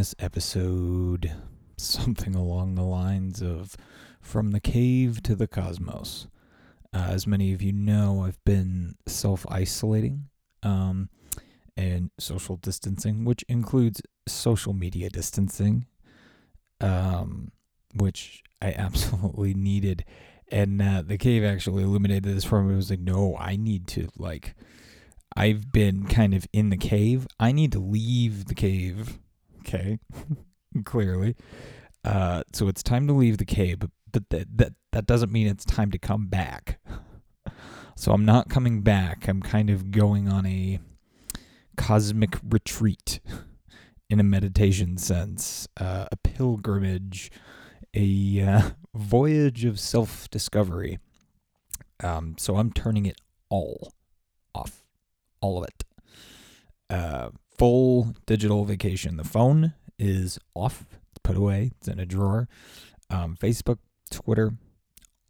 This episode something along the lines of From the Cave to the Cosmos. Uh, as many of you know, I've been self isolating um, and social distancing, which includes social media distancing, um, which I absolutely needed. And uh, the cave actually illuminated this for me. It was like, no, I need to, like, I've been kind of in the cave. I need to leave the cave. Okay. Clearly. Uh, so it's time to leave the cave, but, that, that, that doesn't mean it's time to come back. so I'm not coming back. I'm kind of going on a cosmic retreat in a meditation sense, uh, a pilgrimage, a uh, voyage of self discovery. Um, so I'm turning it all off, all of it. Uh, full digital vacation. The phone is off, put away, it's in a drawer. Um, Facebook, Twitter,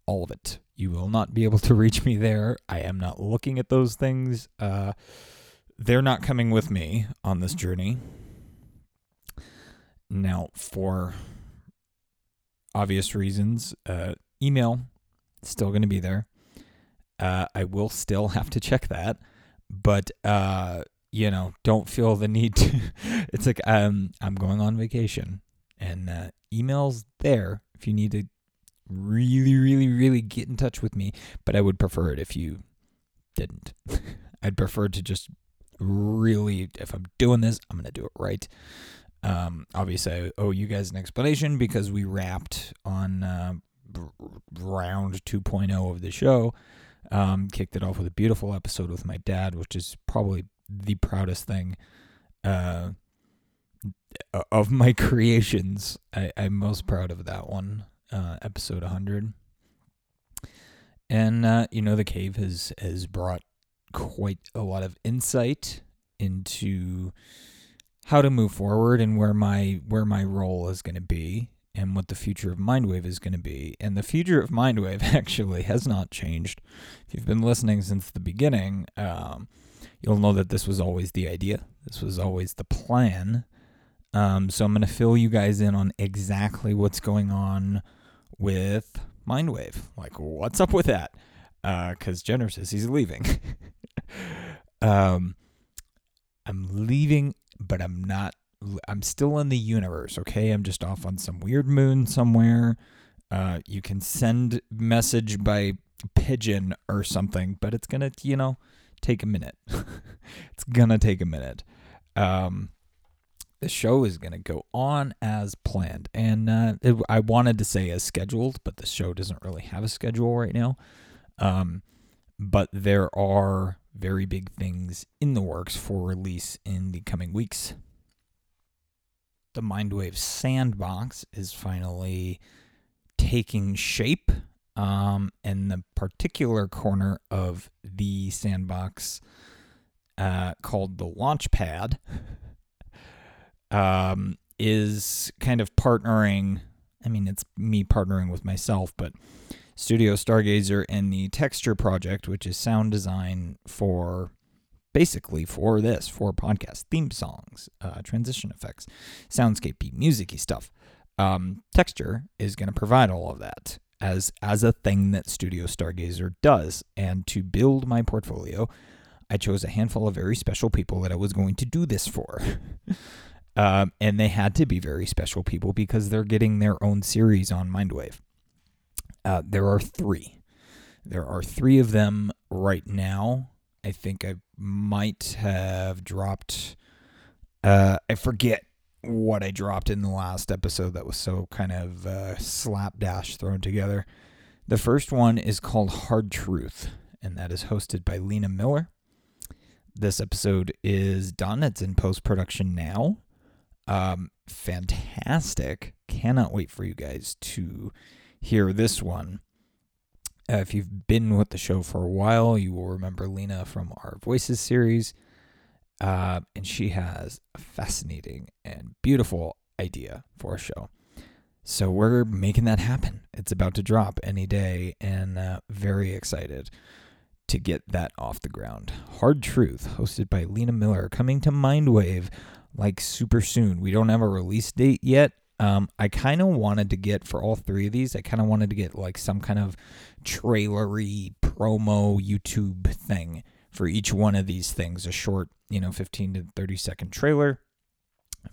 all of it. You will not be able to reach me there. I am not looking at those things. Uh, they're not coming with me on this journey. Now, for obvious reasons, uh, email still going to be there. Uh, I will still have to check that, but uh, you know, don't feel the need to. it's like um, I'm going on vacation, and uh, emails there if you need to really, really, really get in touch with me. But I would prefer it if you didn't. I'd prefer to just really, if I'm doing this, I'm gonna do it right. Um, obviously, I owe you guys an explanation because we wrapped on uh, round 2.0 of the show. Um, kicked it off with a beautiful episode with my dad, which is probably the proudest thing uh, of my creations. I, I'm most proud of that one, uh, episode 100. And uh, you know, the cave has has brought quite a lot of insight into how to move forward and where my where my role is going to be and what the future of Mindwave is going to be. And the future of Mindwave actually has not changed. If you've been listening since the beginning, um, you'll know that this was always the idea. This was always the plan. Um, so I'm going to fill you guys in on exactly what's going on with Mindwave. Like, what's up with that? Because uh, Jenner says he's leaving. um, I'm leaving, but I'm not. I'm still in the universe. Okay, I'm just off on some weird moon somewhere. Uh, you can send message by pigeon or something, but it's gonna, you know, take a minute. it's gonna take a minute. Um, the show is gonna go on as planned, and uh, it, I wanted to say as scheduled, but the show doesn't really have a schedule right now. Um, but there are very big things in the works for release in the coming weeks. The Mindwave Sandbox is finally taking shape. Um, and the particular corner of the sandbox uh, called the Launchpad um, is kind of partnering. I mean, it's me partnering with myself, but Studio Stargazer and the Texture Project, which is sound design for basically for this, for podcast theme songs, uh, transition effects, soundscapey, musicy stuff. Um, Texture is going to provide all of that as as a thing that Studio Stargazer does. And to build my portfolio, I chose a handful of very special people that I was going to do this for. um, and they had to be very special people because they're getting their own series on Mindwave. Uh, there are three. There are three of them right now. I think I might have dropped. Uh, I forget what I dropped in the last episode that was so kind of uh, slapdash thrown together. The first one is called Hard Truth, and that is hosted by Lena Miller. This episode is done. It's in post production now. Um, fantastic. Cannot wait for you guys to hear this one. Uh, if you've been with the show for a while, you will remember Lena from our Voices series. Uh, and she has a fascinating and beautiful idea for a show. So we're making that happen. It's about to drop any day, and uh, very excited to get that off the ground. Hard Truth, hosted by Lena Miller, coming to Mindwave like super soon. We don't have a release date yet. Um, I kind of wanted to get for all three of these. I kind of wanted to get like some kind of trailery promo YouTube thing for each one of these things. A short, you know, 15 to 30 second trailer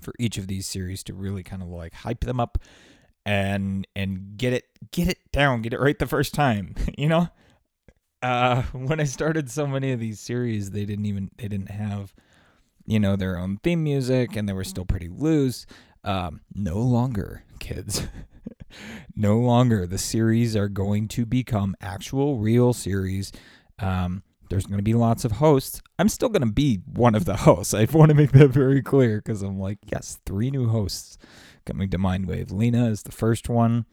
for each of these series to really kind of like hype them up and and get it get it down, get it right the first time. you know, uh, when I started so many of these series, they didn't even they didn't have you know their own theme music, and they were still pretty loose. Um, no longer, kids. no longer. The series are going to become actual, real series. Um, there's going to be lots of hosts. I'm still going to be one of the hosts. I want to make that very clear because I'm like, yes, three new hosts coming to Mindwave. Lena is the first one.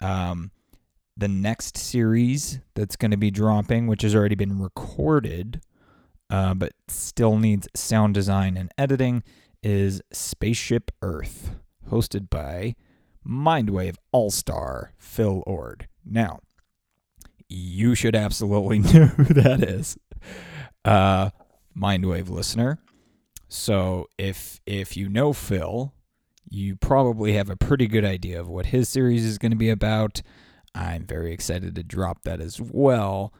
Um, the next series that's going to be dropping, which has already been recorded, uh, but still needs sound design and editing, is Spaceship Earth, hosted by Mindwave All Star Phil Ord. Now, you should absolutely know who that is, uh, Mindwave listener. So if if you know Phil, you probably have a pretty good idea of what his series is going to be about. I'm very excited to drop that as well.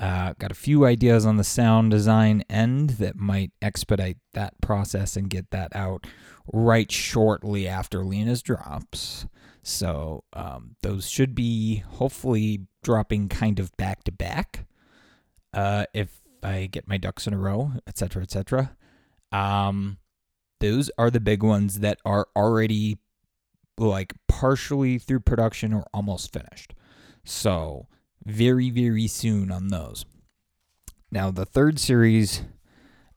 Uh, got a few ideas on the sound design end that might expedite that process and get that out right shortly after Lena's drops. So um, those should be hopefully dropping kind of back to back uh, if I get my ducks in a row, etc., etc. Um, those are the big ones that are already like partially through production or almost finished. So very, very soon on those. Now, the third series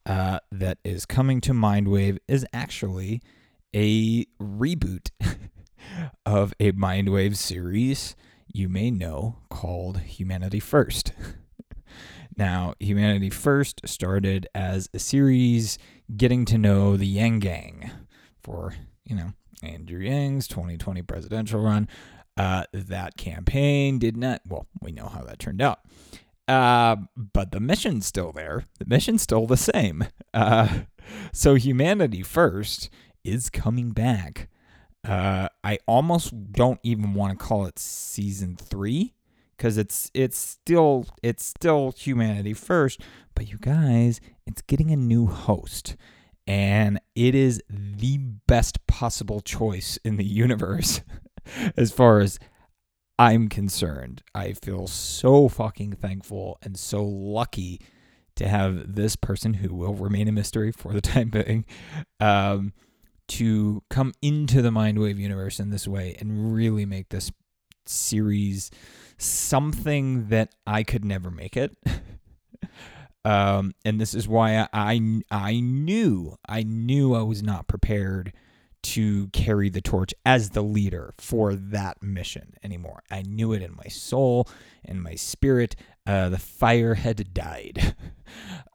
uh, that is coming to Mindwave is actually a reboot of a Mindwave series you may know called Humanity First. now, Humanity First started as a series getting to know the Yang Gang for, you know, Andrew Yang's 2020 presidential run. Uh, that campaign did not, well, we know how that turned out. Uh, but the mission's still there. The mission's still the same. Uh, so Humanity First is coming back. Uh, I almost don't even want to call it season three because it's it's still it's still humanity first. But you guys, it's getting a new host, and it is the best possible choice in the universe. as far as I'm concerned. I feel so fucking thankful and so lucky to have this person who will remain a mystery for the time being um, to come into the Mindwave universe in this way and really make this series something that I could never make it. um, and this is why I, I I knew I knew I was not prepared to carry the torch as the leader for that mission anymore. I knew it in my soul, in my spirit. Uh, the fire had died.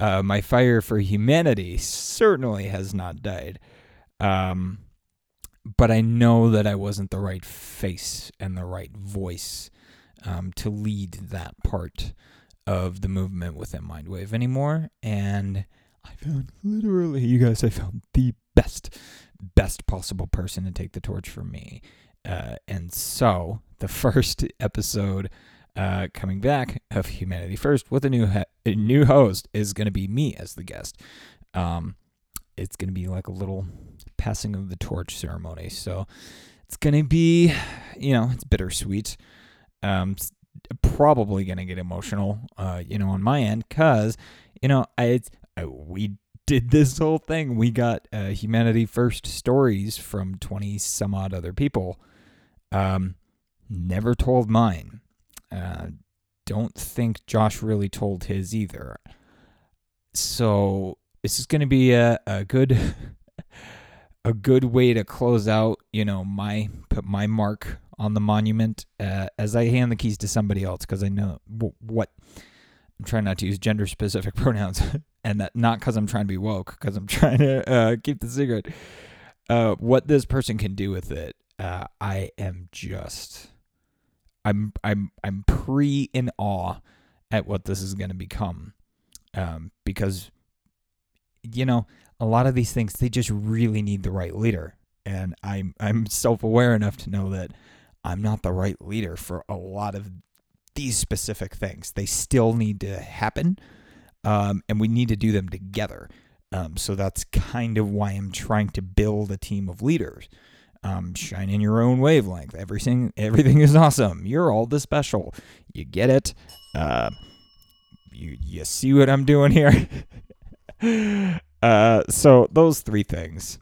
Uh, my fire for humanity certainly has not died. Um, but I know that I wasn't the right face and the right voice um, to lead that part of the movement within Mindwave anymore. And I found literally, you guys, I found the best best possible person to take the torch from me. Uh, and so the first episode uh, coming back of Humanity First with a new a new host is going to be me as the guest. Um, it's going to be like a little passing of the torch ceremony. So it's to be, you know, it's bittersweet. Um, it's probably to get emotional, uh, you know, on my end because, you know, I, I we did this whole thing. We got uh, Humanity First stories from 20 some odd other people. Um, never told mine. Uh, don't think Josh really told his either. So this is going to be a, a good a good way to close out, you know, my put my mark on the monument uh, as I hand the keys to somebody else because I know w- what I'm trying not to use gender specific pronouns and that not because I'm trying to be woke, because I'm trying to uh, keep the secret. Uh, what this person can do with it, uh, I am just, I'm, I'm, I'm pre in awe at what this is going to become. Um, because, you know, a lot of these things, they just really need the right leader. And I'm, I'm self aware enough to know that I'm not the right leader for a lot of these specific things. They still need to happen, um, and we need to do them together. Um, so that's kind of why I'm trying to build a team of leaders. Um, shine in your own wavelength. Everything, everything is awesome. You're all the special. You get it. Uh, you you see what I'm doing here? uh, so those three things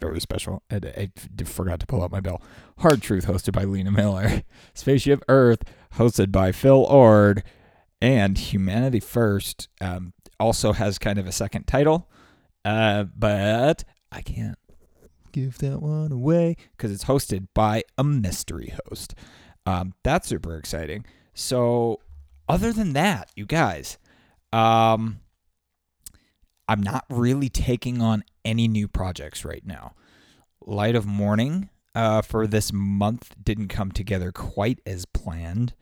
very special. I, I, forgot to pull out my bell. Hard Truth, hosted by Lena Miller. Spaceship Earth, hosted by Phil Ord. And Humanity First um, also has kind of a second title, uh, but I can't give that one away because it's hosted by a mystery host. Um, that's super exciting. So, other than that, you guys, um, I'm not really taking on any new projects right now. Light of Morning uh, for this month didn't come together quite as planned.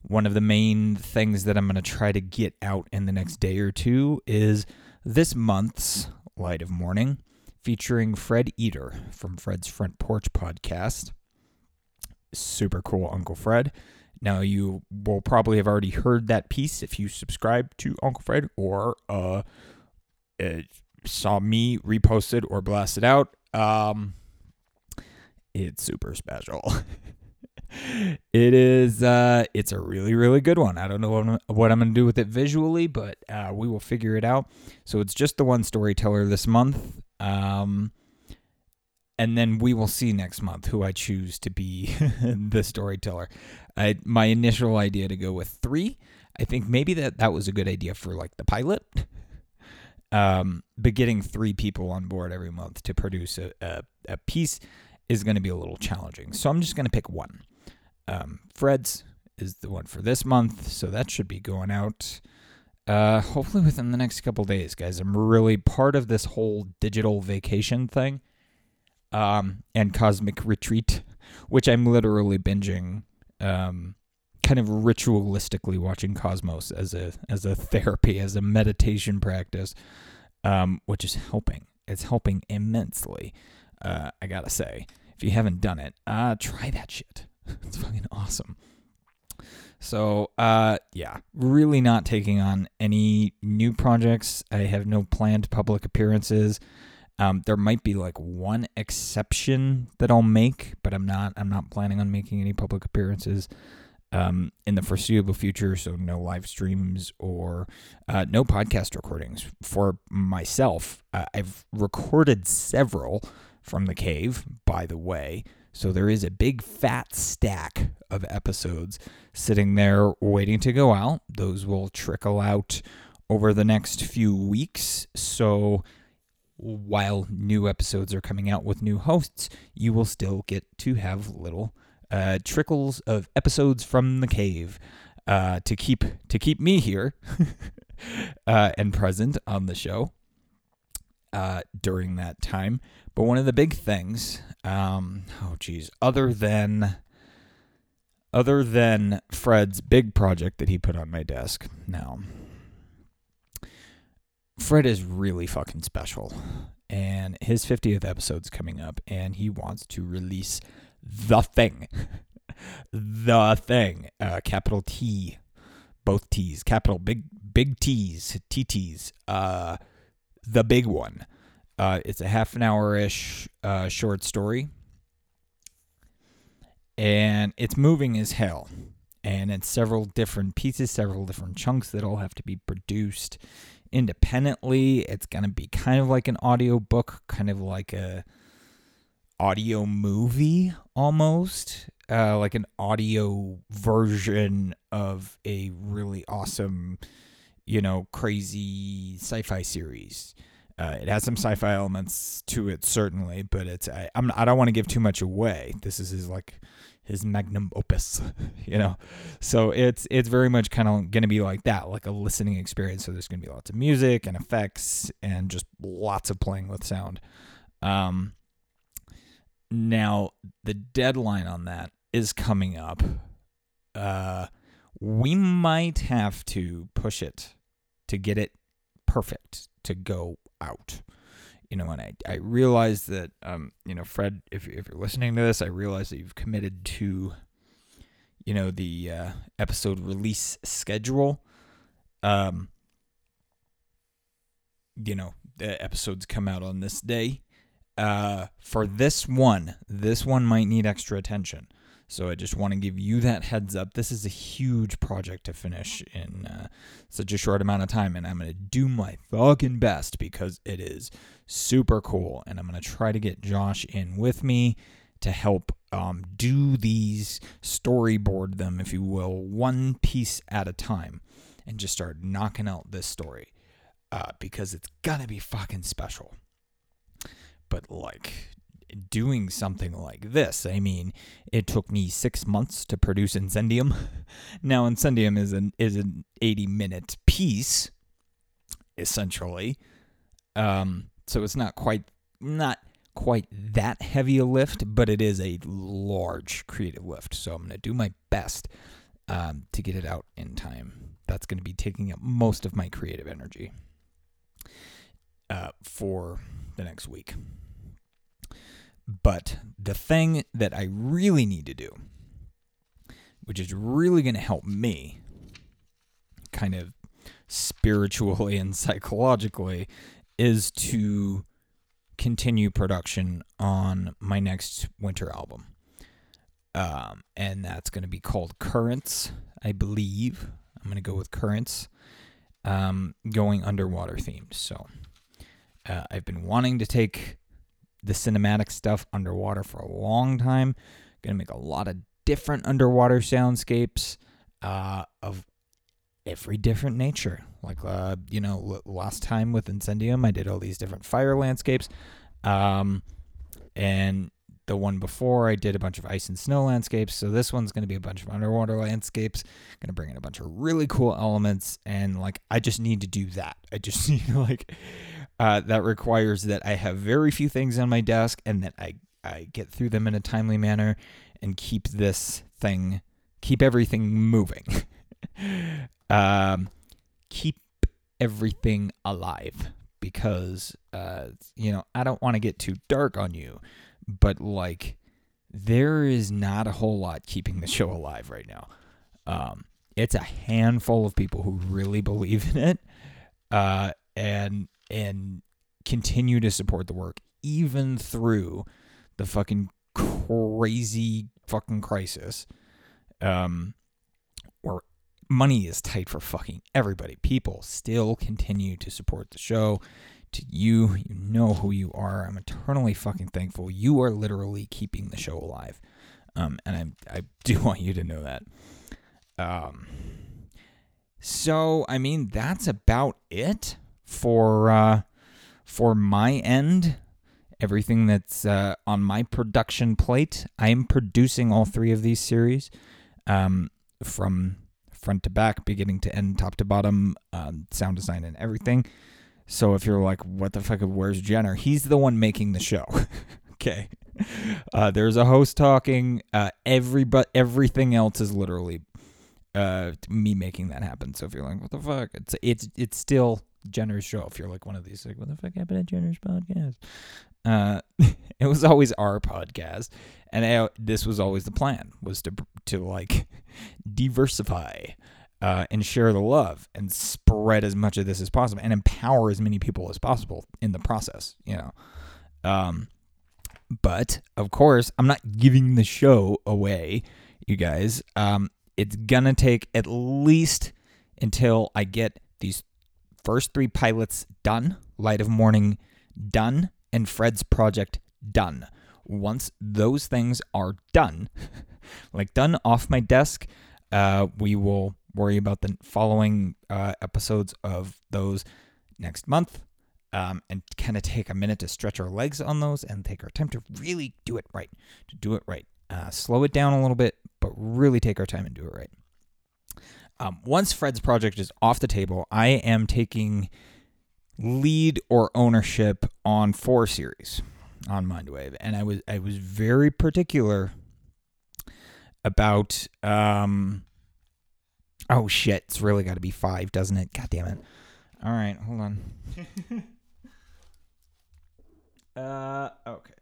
One of the main things that I'm going to try to get out in the next day or two is this month's Light of Morning featuring Fred Eater from Fred's Front Porch podcast. Super cool, Uncle Fred. Now, you will probably have already heard that piece if you subscribe to Uncle Fred or uh, uh, saw me reposted or blasted out. Um, it's super special. it is uh it's a really really good one i don't know what i'm, what I'm gonna do with it visually but uh, we will figure it out so it's just the one storyteller this month um and then we will see next month who i choose to be the storyteller I, my initial idea to go with three i think maybe that that was a good idea for like the pilot um, but getting three people on board every month to produce a, a, a piece is going to be a little challenging. So I'm just going to pick one. Um, Fred's is the one for this month, so that should be going out uh, hopefully within the next couple days, guys. I'm really part of this whole digital vacation thing um, and cosmic retreat, which I'm literally binging. Um, kind of ritualistically watching Cosmos as a as a therapy, as a meditation practice, um, which is helping. It's helping immensely. Uh, I gotta say, if you haven't done it, uh, try that shit. it's fucking awesome. So, uh, yeah, really not taking on any new projects. I have no planned public appearances. Um, there might be like one exception that I'll make, but I'm not. I'm not planning on making any public appearances um, in the foreseeable future. So, no live streams or uh, no podcast recordings for myself. Uh, I've recorded several from the cave, by the way. So, there is a big fat stack of episodes sitting there waiting to go out. Those will trickle out over the next few weeks. So, while new episodes are coming out with new hosts, you will still get to have little uh, trickles of episodes from the cave uh, to keep to keep me here uh, and present on the show uh, during that time. But one of the big things, um, oh geez, other than other than Fred's big project that he put on my desk, now Fred is really fucking special. And his 50th episode's coming up, and he wants to release the thing. the thing. Uh, capital T. Both T's. Capital big big T's. TT's. Uh, the big one. Uh, it's a half an hour ish uh, short story. And it's moving as hell. And it's several different pieces, several different chunks that all have to be produced independently. It's going to be kind of like an audio book, kind of like a audio movie almost, uh, like an audio version of a really awesome, you know, crazy sci-fi series. Uh, it has some sci-fi elements to it, certainly, but it's I, I'm I don't want to give too much away. This is his like his magnum opus, you know. So it's it's very much kind of going to be like that, like a listening experience. So there's going to be lots of music and effects and just lots of playing with sound. Um, now, the deadline on that is coming up. Uh, we might have to push it to get it perfect to go out. You know, and I, I realize that, um, you know, Fred, if, if you're listening to this, I realize that you've committed to, you know, the uh, episode release schedule. Um, you know, the episodes come out on this day. Uh, for this one, this one might need extra attention. So I just want to give you that heads up. This is a huge project to finish in uh, such a short amount of time, and I'm going to do my fucking best because it is super cool. And I'm going to try to get Josh in with me to help um, do these storyboard them, if you will, one piece at a time, and just start knocking out this story uh, because it's gonna be fucking special. But like, doing something like this. I mean, it took me six months to produce Incendium. now, Incendium is an is an eighty minute piece, essentially. Um, so it's not quite not quite that heavy a lift, but it is a large creative lift. So I'm gonna do my best um, to get it out in time. That's gonna be taking up most of my creative energy uh, for the next week. But the thing that I really need to do, which is really going to help me kind of spiritually and psychologically, is to continue production on my next winter album. Um, and that's going to be called Currents, I believe. I'm going to go with Currents, um, going underwater themed. So uh, I've been wanting to take the cinematic stuff underwater for a long time. Going to make a lot of different underwater soundscapes uh, of every different nature. Like, uh, you know, last time with Incendium, I did all these different fire landscapes. Um, and the one before, I did a bunch of ice and snow landscapes. So this one's going to be a bunch of underwater landscapes. Going to bring in a bunch of really cool elements. And, like, I just need to do that. I just need to, like, uh, that requires that I have very few things on my desk and that I, I get through them in a timely manner and keep this thing, keep everything moving. um, keep everything alive because, uh, you know, I don't want to get too dark on you, but like, there is not a whole lot keeping the show alive right now. Um, it's a handful of people who really believe in it. Uh, and and continue to support the work even through the fucking crazy fucking crisis um where money is tight for fucking everybody. People still continue to support the show. To you you know who you are. I'm eternally fucking thankful. You are literally keeping the show alive. Um and i i do want you to know that. Um so i mean that's about it for uh, for my end, everything that's uh, on my production plate. I am producing all three of these series um, from front to back, beginning to end, top to bottom, um, sound design and everything. So if you're like, what the fuck, where's Jenner? He's the one making the show. okay. Uh, there's a host talking. Uh, every but everything else is literally uh, me making that happen. So if you're like, what the fuck, it's it's it's still Jenner's show. If you're like one of these, like, what the fuck happened at Jenner's podcast? Uh, it was always our podcast, and I, this was always the plan was to to like diversify uh, and share the love and spread as much of this as possible and empower as many people as possible in the process. You know, um, but of course, I'm not giving the show away, you guys. Um, it's gonna take at least until I get these first three pilots done, Light of Morning done, and Fred's project done. Once those things are done, like done off my desk, uh, we will worry about the following uh, episodes of those next month um, and kind of take a minute to stretch our legs on those and take our time to really do it right. To do it right. Uh, slow it down a little bit, but really take our time and do it right. Um, once Fred's project is off the table, I am taking lead or ownership on four series on Mindwave, and I was I was very particular about um, Oh shit! It's really got to be five, doesn't it? God damn it! All right, hold on. uh, okay.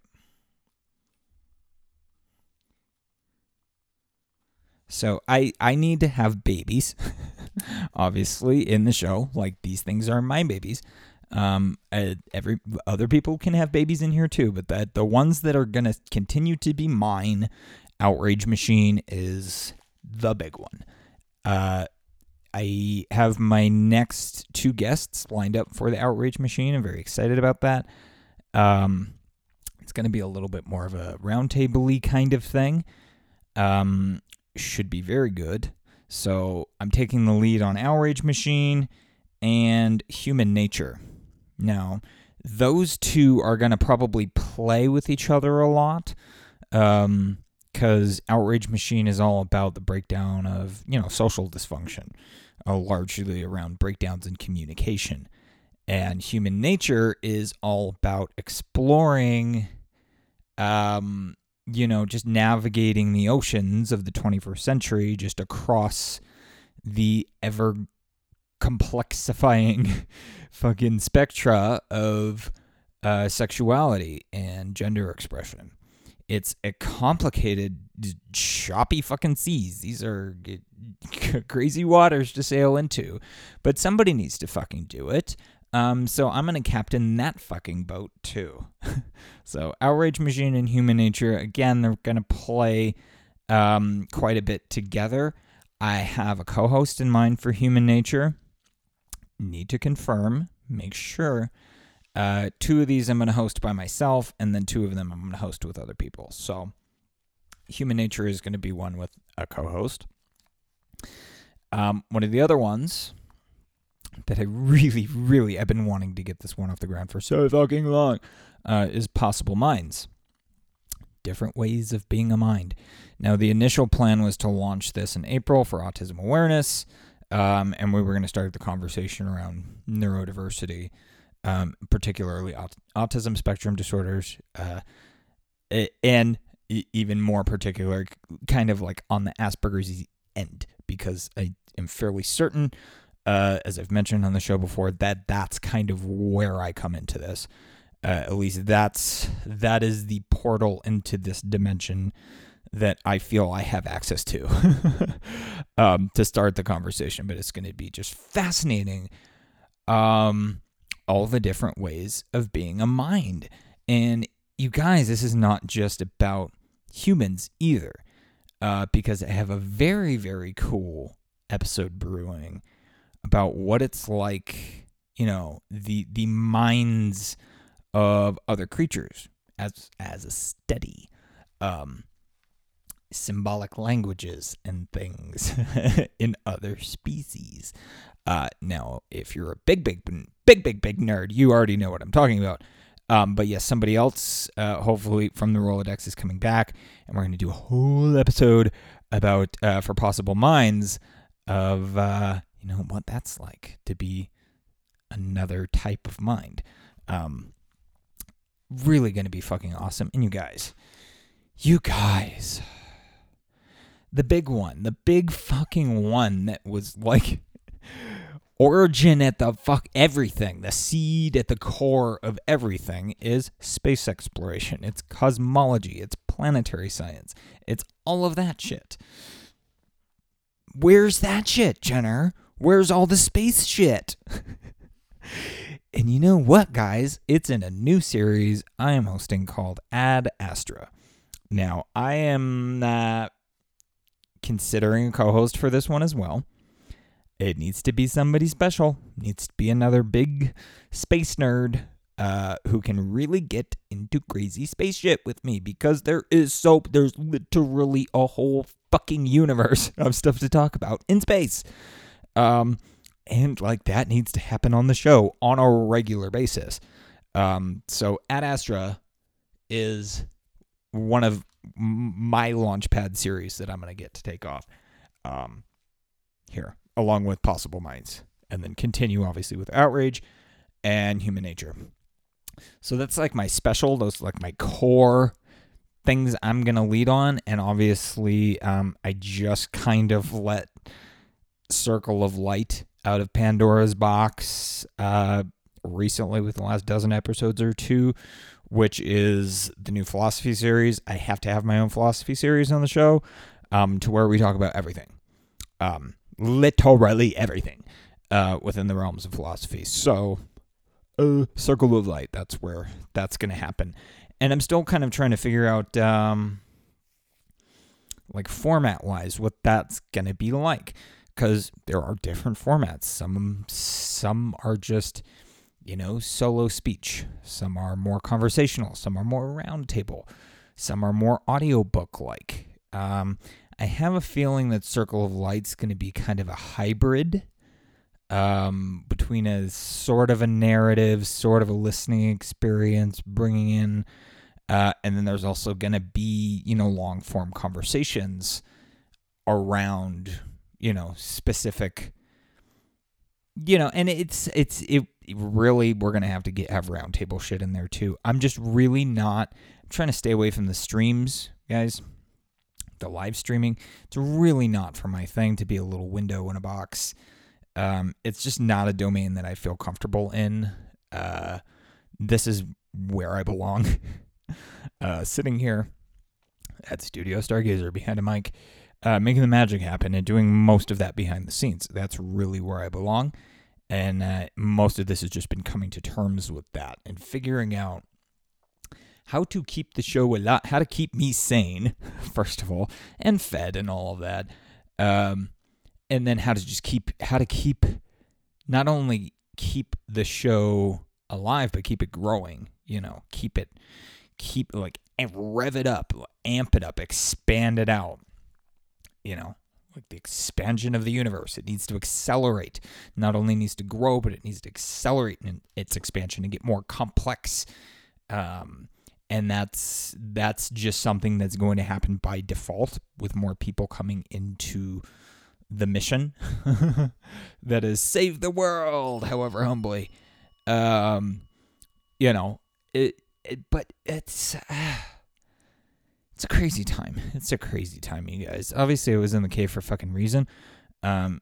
So I I need to have babies, obviously in the show. Like these things are my babies. Um, every other people can have babies in here too, but that the ones that are gonna continue to be mine, Outrage Machine is the big one. Uh, I have my next two guests lined up for the Outrage Machine. I'm very excited about that. Um, it's to be a little bit more of a roundtable kind of thing. Um, should be very good. So I'm taking the lead on Outrage Machine and Human Nature. Now, those two are going to probably play with each other a lot. Um, because Outrage Machine is all about the breakdown of, you know, social dysfunction, uh, largely around breakdowns in communication. And Human Nature is all about exploring, um, you know, just navigating the oceans of the 21st century just across the ever complexifying fucking spectra of uh, sexuality and gender expression it's a complicated, choppy fucking seas. These are crazy waters to sail into, but somebody needs to fucking do it. Um, so I'm gonna captain that fucking boat too. so Outrage Machine and Human Nature again, they're gonna play um, quite a bit together. I have a co-host in mind for Human Nature. Need to confirm, make sure uh, two of these I'm to host by myself, and then two of them I'm to host with other people. So, Human Nature is to be one with a co host. Um, one of the other ones that I really, really, I've been wanting to get this one off the ground for so fucking long uh, is Possible Minds. Different ways of being a mind. Now, the initial plan was to launch this in April for autism awareness, um, and we were going to start the conversation around neurodiversity um, particularly aut- autism spectrum disorders, uh, and even more particular, kind of like on the Asperger's end, because I am fairly certain, uh, as I've mentioned on the show before, that that's kind of where I come into this. Uh, at least that's that is the portal into this dimension that I feel I have access to um, to start the conversation. But it's going to be just fascinating. Um, all the different ways of being a mind. And you guys, this is not just about humans either, uh, because I have a very, very cool episode brewing about what it's like, you know, the the minds of other creatures as as a study. Um, symbolic languages and things in other species. Uh, now, if you're a big, big, big, big, big nerd, you already know what I'm talking about. Um, but yes, somebody else, uh, hopefully from the Rolodex, is coming back, and we're going to do a whole episode about uh, for possible minds of uh, you know what that's like to be another type of mind. Um, really going to be fucking awesome, and you guys, you guys, the big one, the big fucking one that was like origin at the fuck everything, the seed at the core of everything is space exploration. It's cosmology, it's planetary science, it's all of that shit. Where's that shit, Jenner? Where's all the space shit? and you know what, guys? It's in a new series I am hosting called Ad Astra. Now, I am uh, considering a co host for this one as well. It needs to be somebody special. It needs to be another big space nerd uh, who can really get into crazy spaceship with me because there is so there's literally a whole fucking universe of stuff to talk about in space. Um, and like that needs to happen on the show on a regular basis. Um, so Ad Astra is one of my launchpad series that I'm going to get to take off. Um, here along with Possible Minds, and then continue obviously with Outrage and Human Nature. So that's like my special, those like my core things I'm gonna lead on, and obviously um, I just kind of let Circle of Light out of Pandora's box uh, recently with the last dozen episodes or two, which is the new philosophy series. I have to have my own philosophy series on the show um, to where we talk about everything. Um, literally everything uh, within the realms of philosophy. So, uh, Circle of Light, that's where that's going to happen. And I'm still kind of trying to figure out, um, like, format wise, what that's going to be like. Because there are different formats. Some, some are just, you know, solo speech. Some are more conversational. Some are more roundtable. Some are more audiobook like. Um, I have a feeling that Circle of Light's going to be kind of a hybrid um, between a sort of a narrative, sort of a listening experience, bringing in, uh, and then there's also going to be, you know, long form conversations around, you know, specific, you know, and it's, it's, it really, we're to have to get, have roundtable shit in there too. I'm just really not, I'm trying to stay away from the streams, guys the live streaming. It's really not for my thing to be a little window in a box. Um, it's just not a domain that I feel comfortable in. Uh, this is where I belong. uh, sitting here at Studio Stargazer behind a mic, uh, making the magic happen and doing most of that behind the scenes. That's really where I belong. And uh, most of this has just been coming to terms with that and figuring out how to keep the show alive, how to keep me sane, first of all, and fed and all of that. Um, and then how to just keep, how to keep, not only keep the show alive, but keep it growing, you know, keep it, keep like, rev it up, amp it up, expand it out, you know, like the expansion of the universe. It needs to accelerate. Not only needs to grow, but it needs to accelerate in its expansion and get more complex. Um, and that's that's just something that's going to happen by default with more people coming into the mission that is save the world however humbly um you know it, it but it's uh, it's a crazy time it's a crazy time you guys obviously i was in the cave for fucking reason um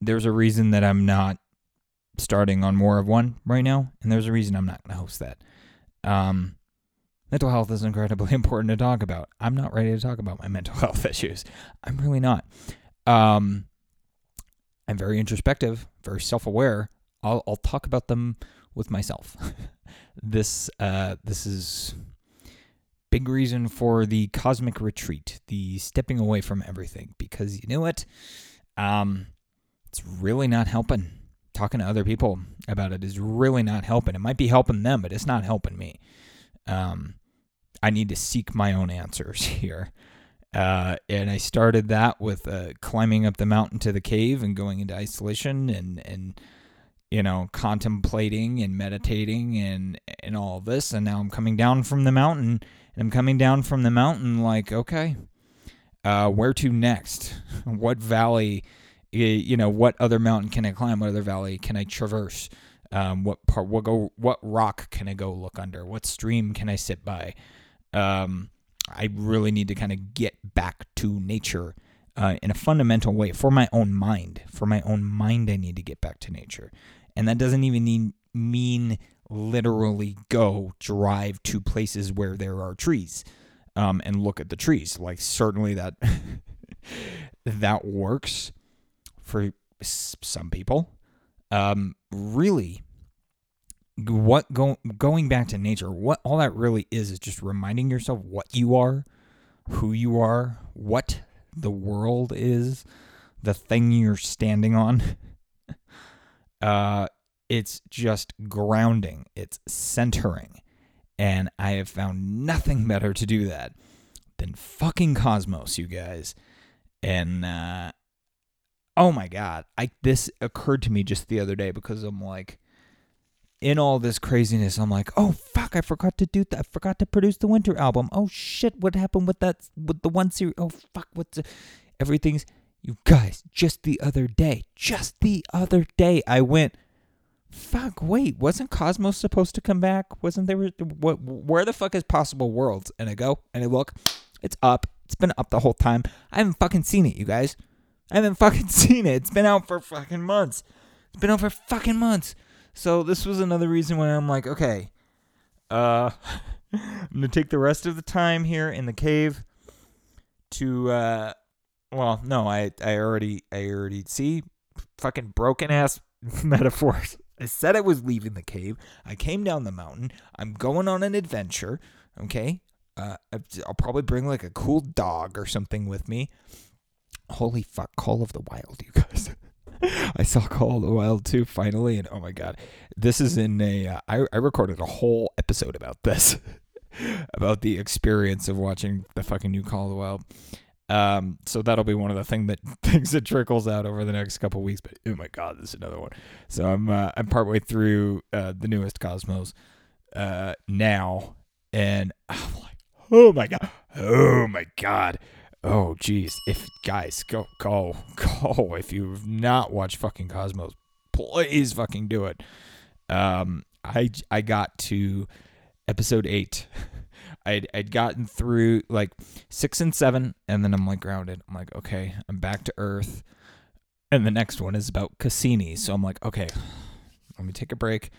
there's a reason that i'm not starting on more of one right now and there's a reason i'm not going to host that um, mental health is incredibly important to talk about. I'm not ready to talk about my mental health issues. I'm really not. Um, I'm very introspective, very self-aware. I'll, I'll talk about them with myself. this uh, this is big reason for the cosmic retreat, the stepping away from everything, because you know what? Um, it's really not helping talking to other people about it is really not helping. It might be helping them, but it's not helping me. Um, I need to seek my own answers here. Uh, and I started that with uh, climbing up the mountain to the cave and going into isolation and, and you know, contemplating and meditating and, and all this. And now I'm coming down from the mountain and I'm coming down from the mountain like, okay, uh, where to next? what valley you know, what other mountain can I climb? What other valley can I traverse? Um, what part? What go? What rock can I go look under? What stream can I sit by? Um, I really need to kind of get back to nature uh, in a fundamental way for my own mind. For my own mind, I need to get back to nature, and that doesn't even mean mean literally go drive to places where there are trees um, and look at the trees. Like certainly that that works for some people. Um, really, what go, going back to nature, what all that really is is just reminding yourself what you are, who you are, what the world is, the thing you're standing on. uh, it's just grounding, it's centering. And I have found nothing better to do that than fucking Cosmos, you guys. And uh, oh my god. I this occurred to me just the other day because i'm like in all this craziness i'm like oh fuck i forgot to do that. I forgot to produce the winter album. Oh shit. What happened with that with the one series? Oh fuck. What's everything's you guys just the other day just the other day i went fuck wait wasn't cosmos supposed to come back wasn't there what where the fuck is possible worlds and i go and i look it's up it's been up the whole time i haven't fucking seen it you guys I haven't fucking seen it. It's been out for fucking months. It's been out for fucking months. So this was another reason why I'm like, okay, uh, I'm gonna take the rest of the time here in the cave to, uh, well, no, I, I already, I already see fucking broken ass metaphors. I said I was leaving the cave. I came down the mountain. I'm going on an adventure. Okay. Uh, I'll probably bring like a cool dog or something with me. Holy fuck, Call of the Wild, you guys. I saw Call of the Wild too finally, and oh my god, this is in a. Uh, I, I recorded a whole episode about this, about the experience of watching the fucking new Call of the Wild. Um, so that'll be one of the thing that things that trickles out over the next couple weeks. But oh my god, this is another one. So I'm uh, I'm partway through uh, the newest Cosmos uh, now, and I'm like, oh my god, oh my god, oh geez. If guys go go go, if you've not watched fucking Cosmos, please fucking do it. Um, I I got to episode eight. I'd, I'd gotten through like six and seven, and then I'm like grounded. I'm like, okay, I'm back to earth. And the next one is about Cassini. So I'm like, okay, let me take a break.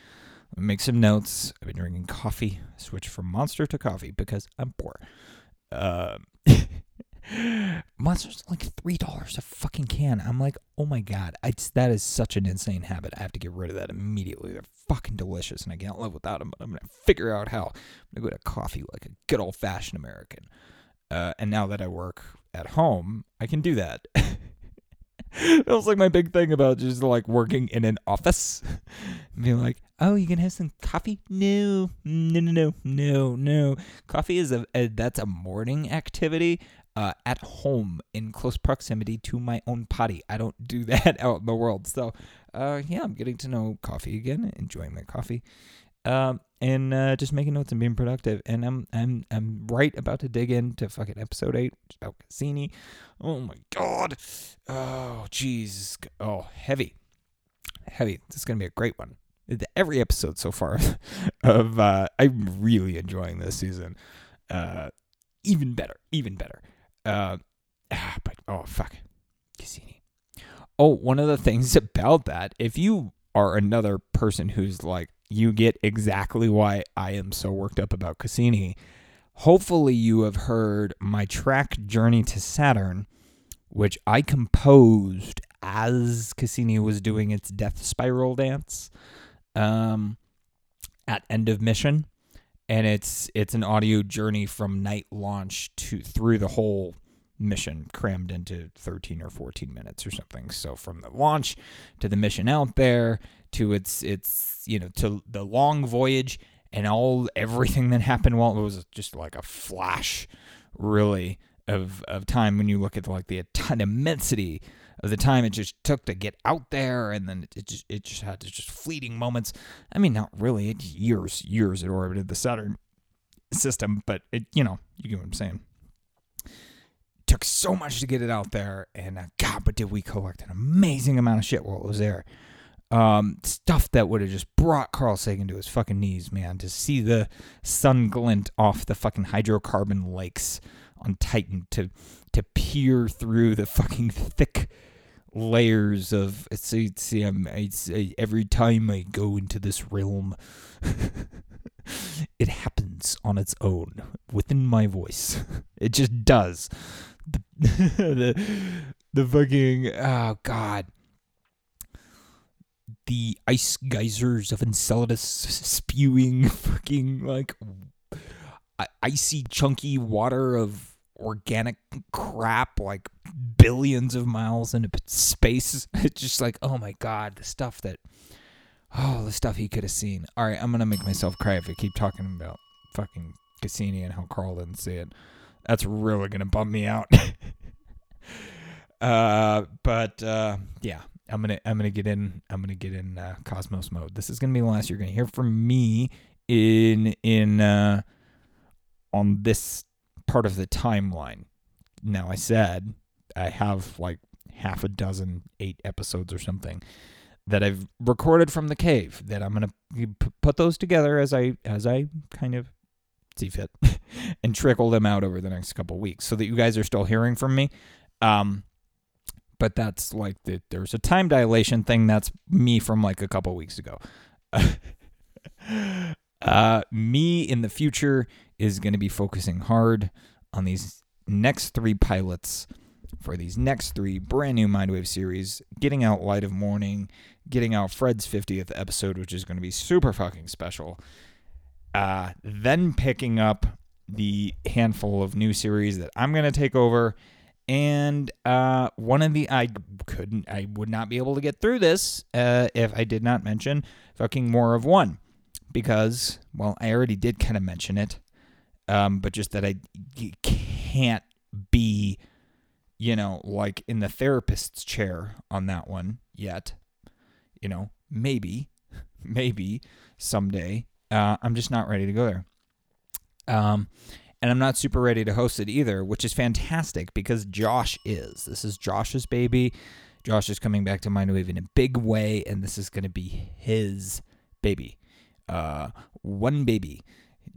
Let me make some notes. I've been drinking coffee. Switch from monster to coffee because I'm poor. Uh, Monster's like three dollars a fucking can. I'm like, oh my god, I that is such an insane habit. I have to get rid of that immediately. They're fucking delicious, and I can't live without them. But I'm gonna figure out how. I'm gonna go to coffee like a good old fashioned American. Uh, and now that I work at home, I can do that. that was like my big thing about just like working in an office. Being like, oh, you can have some coffee? No, no, no, no, no, no. Coffee is a, a that's a morning activity uh, at home in close proximity to my own potty. I don't do that out in the world. So, uh, yeah, I'm getting to know coffee again, enjoying my coffee, um, and uh, just making notes and being productive. And I'm I'm I'm right about to dig into fucking episode eight about Cassini. Oh my god. Oh jeez. Oh heavy, heavy. This is gonna be a great one. Every episode so far of uh, I'm really enjoying this season. Uh, even better, even better. Uh, but oh fuck, Cassini. Oh, one of the things about that, if you are another person who's like, you get exactly why I am so worked up about Cassini. Hopefully, you have heard my track Journey to Saturn, which I composed as Cassini was doing its death spiral dance um, at End of Mission and it's it's an audio journey from night launch to through the whole mission crammed into 13 or 14 minutes or something. So from the launch to the mission out there to its its you know to the long voyage and all everything that happened while it was just like a flash really of of time when you look at like the ton immensity of the time it just took to get out there, and then it just it just had just fleeting moments. I mean, not really. It years, years it orbited the Saturn system, but it you know you get what I'm saying. It took so much to get it out there, and uh, God, but did we collect an amazing amount of shit while it was there. Um, stuff that would have just brought Carl Sagan to his fucking knees, man. To see the sun glint off the fucking hydrocarbon lakes on Titan, to to peer through the fucking thick layers of see see I'm, it's, every time I go into this realm it happens on its own within my voice. It just does. The the, the fucking oh god. The ice geysers of Enceladus spewing fucking like icy chunky water of organic crap like billions of miles into space. It's just like, oh my god, the stuff that, oh, the stuff he could have seen. All right, I'm gonna make myself cry if I keep talking about fucking Cassini and how Carl didn't see it. That's really gonna bum me out. uh, but uh, yeah, I'm gonna I'm gonna get in I'm gonna get in uh, Cosmos mode. This is gonna be the last you're gonna hear from me in in uh, on this part of the timeline. Now, I said I have like half a dozen, eight episodes or something that I've recorded from the cave that I'm gonna put those together as I as I kind of see fit and trickle them out over the next couple weeks so that you guys are still hearing from me. Um, but that's like the, there's a time dilation thing. That's me from like a couple weeks ago. uh, me in the future is going to be focusing hard on these next three pilots for these next three brand new Mindwave series, getting out Light of Morning, getting out Fred's 50th episode, which is going to be super fucking special. Uh, then picking up the handful of new series that I'm going to take over. And uh, one of the, I couldn't, I would not be able to get through this uh, if I did not mention fucking War of One. Because, well, I already did kind of mention it, um, but just that I can't be you know, like in the therapist's chair on that one yet. You know, maybe, maybe someday. Uh, I'm just not ready to go there. Um, and I'm not super ready to host it either, which is fantastic because Josh is. This is Josh's baby. Josh is coming back to Mindwave in a big way, and this is going to be his baby. Uh, one baby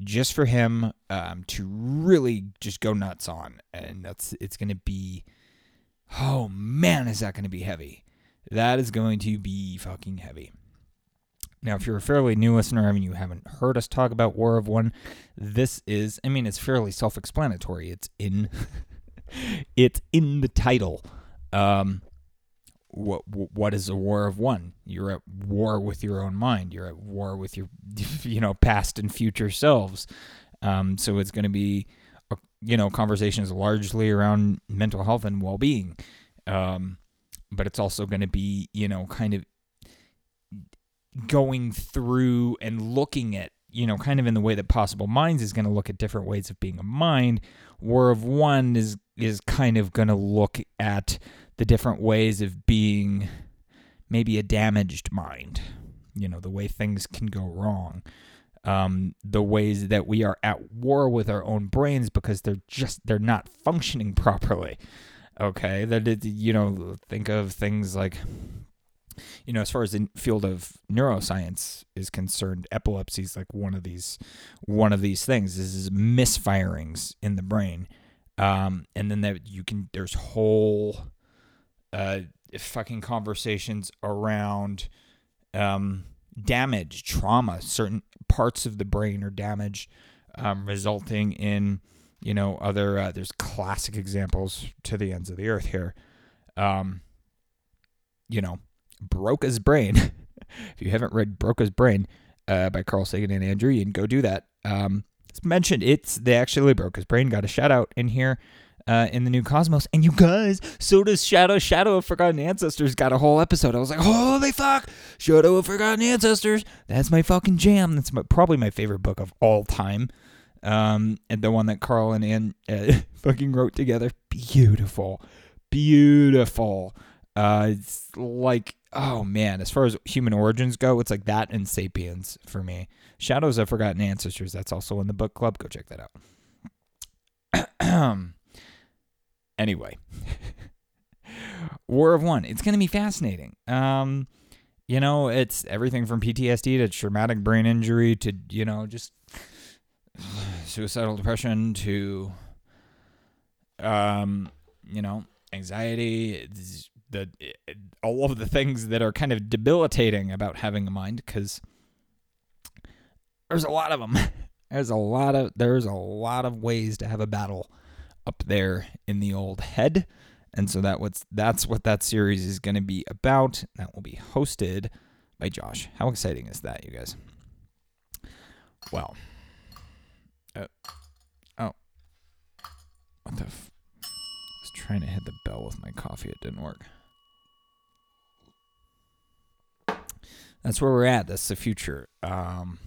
just for him um, to really just go nuts on, and that's it's going to be. Oh man, is that going to be heavy? That is going to be fucking heavy. Now, if you're a fairly new listener, I mean, you haven't heard us talk about War of One. This is, I mean, it's fairly self-explanatory. It's in, it's in the title. Um, what what is a war of one? You're at war with your own mind. You're at war with your you know past and future selves. Um, so it's going to be uh, you know conversations largely around mental health and well being, um, but it's also going to be you know kind of going through and looking at you know kind of in the way that Possible Minds is going to look at different ways of being a mind. War of One is is kind of going to look at the different ways of being maybe a damaged mind, you know, the way things can go wrong. Um, the ways that we are at war with our own brains because they're just they're not functioning properly. Okay, that you know, think of things like you know, as far as the field of neuroscience is concerned, epilepsy is like one of these one of these things. This is misfirings in the brain, um, and then that you can there's whole uh, fucking conversations around um, damage, trauma. Certain parts of the brain are damaged, um, resulting in you know other. Uh, there's classic examples to the ends of the earth here. Um, you know, Broca's brain. if you haven't read Broca's brain uh, by Carl Sagan and Ann Druyan, go do that. Um, it's mentioned. It's they actually Broca's brain got a shout out in here uh, in the new Cosmos. And you guys, so does Shadow. Shadow of Forgotten Ancestors got a whole episode. I was like, holy fuck, Shadow of Forgotten Ancestors. That's my fucking jam. That's my, probably my favorite book of all time. Um, and the one that Carl and Ann uh, fucking wrote together. Beautiful, beautiful. Uh, it's like, oh man, as far as human origins go, it's like that and Sapiens for me. Shadows of Forgotten Ancestors. That's also in the book club. Go check that out. Anyway, War of One. It's going to be fascinating. Um, you know, it's everything from PTSD to traumatic brain injury to, you know, just suicidal depression to, um, you know, anxiety. The all of the things that are kind of debilitating about having a mind because there's a lot of them. There's a lot of there's a lot of ways to have a battle up there in the old head. And so that what's that's what that series is going to be about. That will be hosted by Josh. How exciting is that, you guys? Well, uh, oh, what the? F- I was trying to hit the bell with my coffee. It didn't work. That's where we're at. That's the future. Um,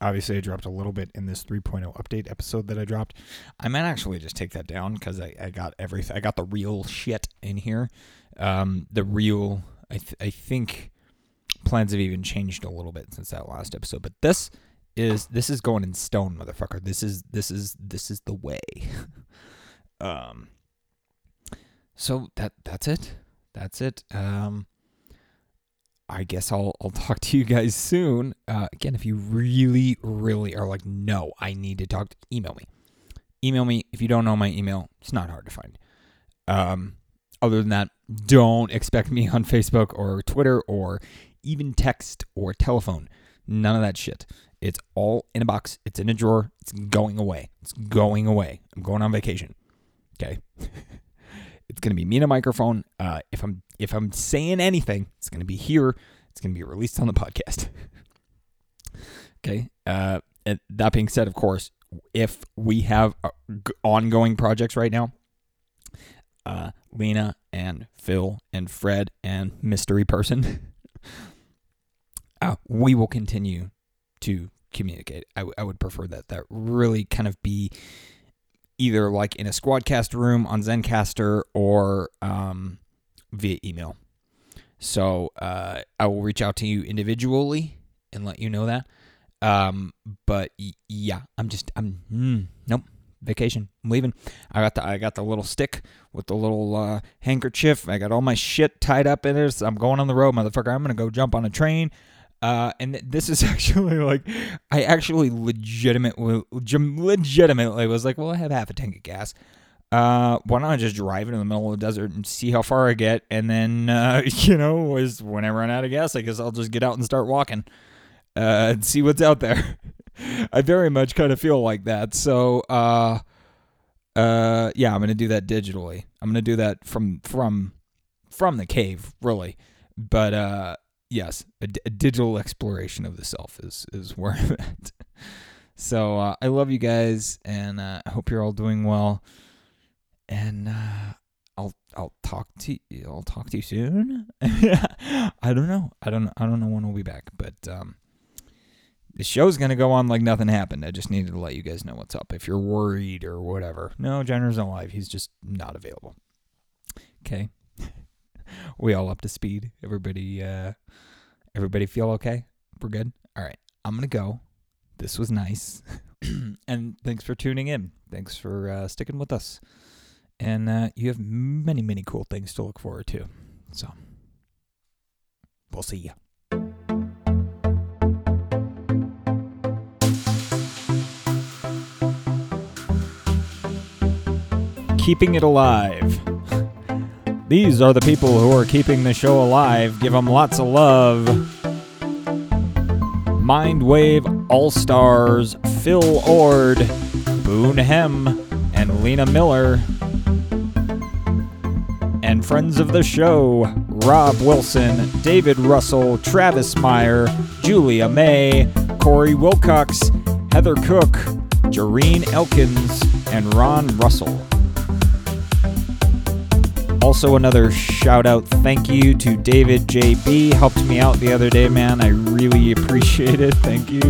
obviously I dropped a little bit in this 3.0 update episode that I dropped. I might actually just take that down because I, I got everything. I got the real shit in here. Um, the real, I, th- I think plans have even changed a little bit since that last episode. But this is this is going in stone, motherfucker. This is this is this is the way. um. So that that's it. That's it. Um. I guess I'll I'll talk to you guys soon. Uh, again, if you really, really are like, no, I need to talk, to, email me. Email me if you don't know my email. It's not hard to find. Um, other than that, don't expect me on Facebook or Twitter or even text or telephone. None of that shit. It's all in a box. It's in a drawer. It's going away. It's going away. I'm going on vacation. Okay. it's gonna be me and a microphone. Uh, if I'm if I'm saying anything, it's gonna be here. It's gonna be released on the podcast. okay. Uh, and that being said, of course, if we have uh, ongoing projects right now, uh, Lena and Phil and Fred and Mystery Person, uh, we will continue to communicate. I, w- I would prefer that. That really kind of be either like in a squadcast room on Zencastr or um, via email. So uh, I will reach out to you individually and let you know that. Um, but yeah, I'm just I'm mm, nope vacation. I'm leaving. I got the I got the little stick with the little uh, handkerchief. I got all my shit tied up in it. So I'm going on the road, motherfucker. I'm gonna go jump on a train. Uh, and this is actually like, I actually legitimately, legitimately was like, well, I have half a tank of gas. Uh, why don't I just drive into the middle of the desert and see how far I get? And then, uh, you know, was when I run out of gas, I guess I'll just get out and start walking, uh, and see what's out there. I very much kind of feel like that. So, uh, uh, yeah, I'm gonna do that digitally. I'm gonna do that from from from the cave, really. But uh, yes, a, d- a digital exploration of the self is is where I'm at. So uh, I love you guys, and uh, I hope you're all doing well. And uh, I'll I'll talk to you. I'll talk to you soon. I don't know. I don't I don't know when we'll be back, but um, the show's gonna go on like nothing happened. I just needed to let you guys know what's up. If you're worried or whatever, no, Jenner's not live. He's just not available. Okay we all up to speed? Everybody, uh, everybody feel okay? We're good. All right, I'm gonna go. This was nice, and thanks for tuning in. Thanks for uh, sticking with us. And uh, you have many, many cool things to look forward to. So, we'll see ya. Keeping it alive. These are the people who are keeping the show alive. Give them lots of love. Mindwave All Stars, Phil Ord, Boone Hem, and Lena Miller. And friends of the show Rob Wilson, David Russell, Travis Meyer, Julia May, Corey Wilcox, Heather Cook, Jareen Elkins, and Ron Russell. Also, another shout out thank you to David JB. Helped me out the other day, man. I really appreciate it. Thank you.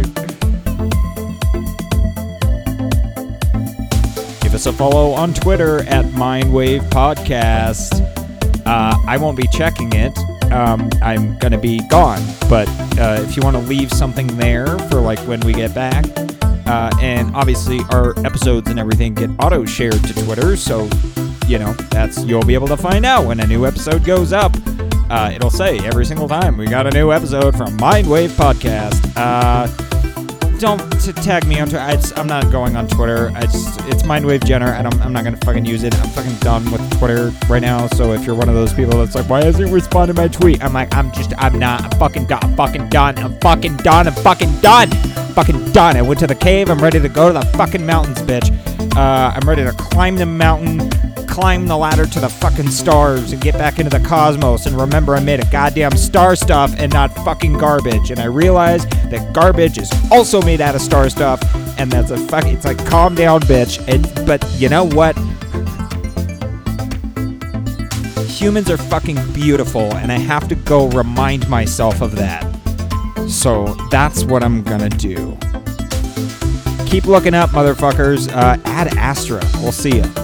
Give us a follow on Twitter at Mindwave Podcast. Uh, I won't be checking it. Um, I'm going to be gone. But uh, if you want to leave something there for like when we get back, uh, and obviously our episodes and everything get auto shared to Twitter, so you know, that's you'll be able to find out when a new episode goes up. Uh, it'll say every single time we got a new episode from Mindwave Podcast. Uh, don't to tag me on Twitter. I'm not going on Twitter. It's it's Mindwave Jenner. I don't, I'm not gonna fucking use it. I'm fucking done with Twitter right now. So if you're one of those people that's like, why isn't he responding to my tweet? I'm like, I'm just, I'm not. I'm fucking done. I'm fucking done. I'm fucking done. I'm fucking done. I'm fucking done. I went to the cave. I'm ready to go to the fucking mountains, bitch. Uh, I'm ready to climb the mountain climb the ladder to the fucking stars and get back into the cosmos and remember I made a goddamn star stuff and not fucking garbage. And I realized that garbage is also made out of star stuff and that's a fuck it's like calm down bitch. And but you know what? Humans are fucking beautiful and I have to go remind myself of that. So that's what I'm gonna do. Keep looking up, motherfuckers. Uh, Ad Astra. We'll see you.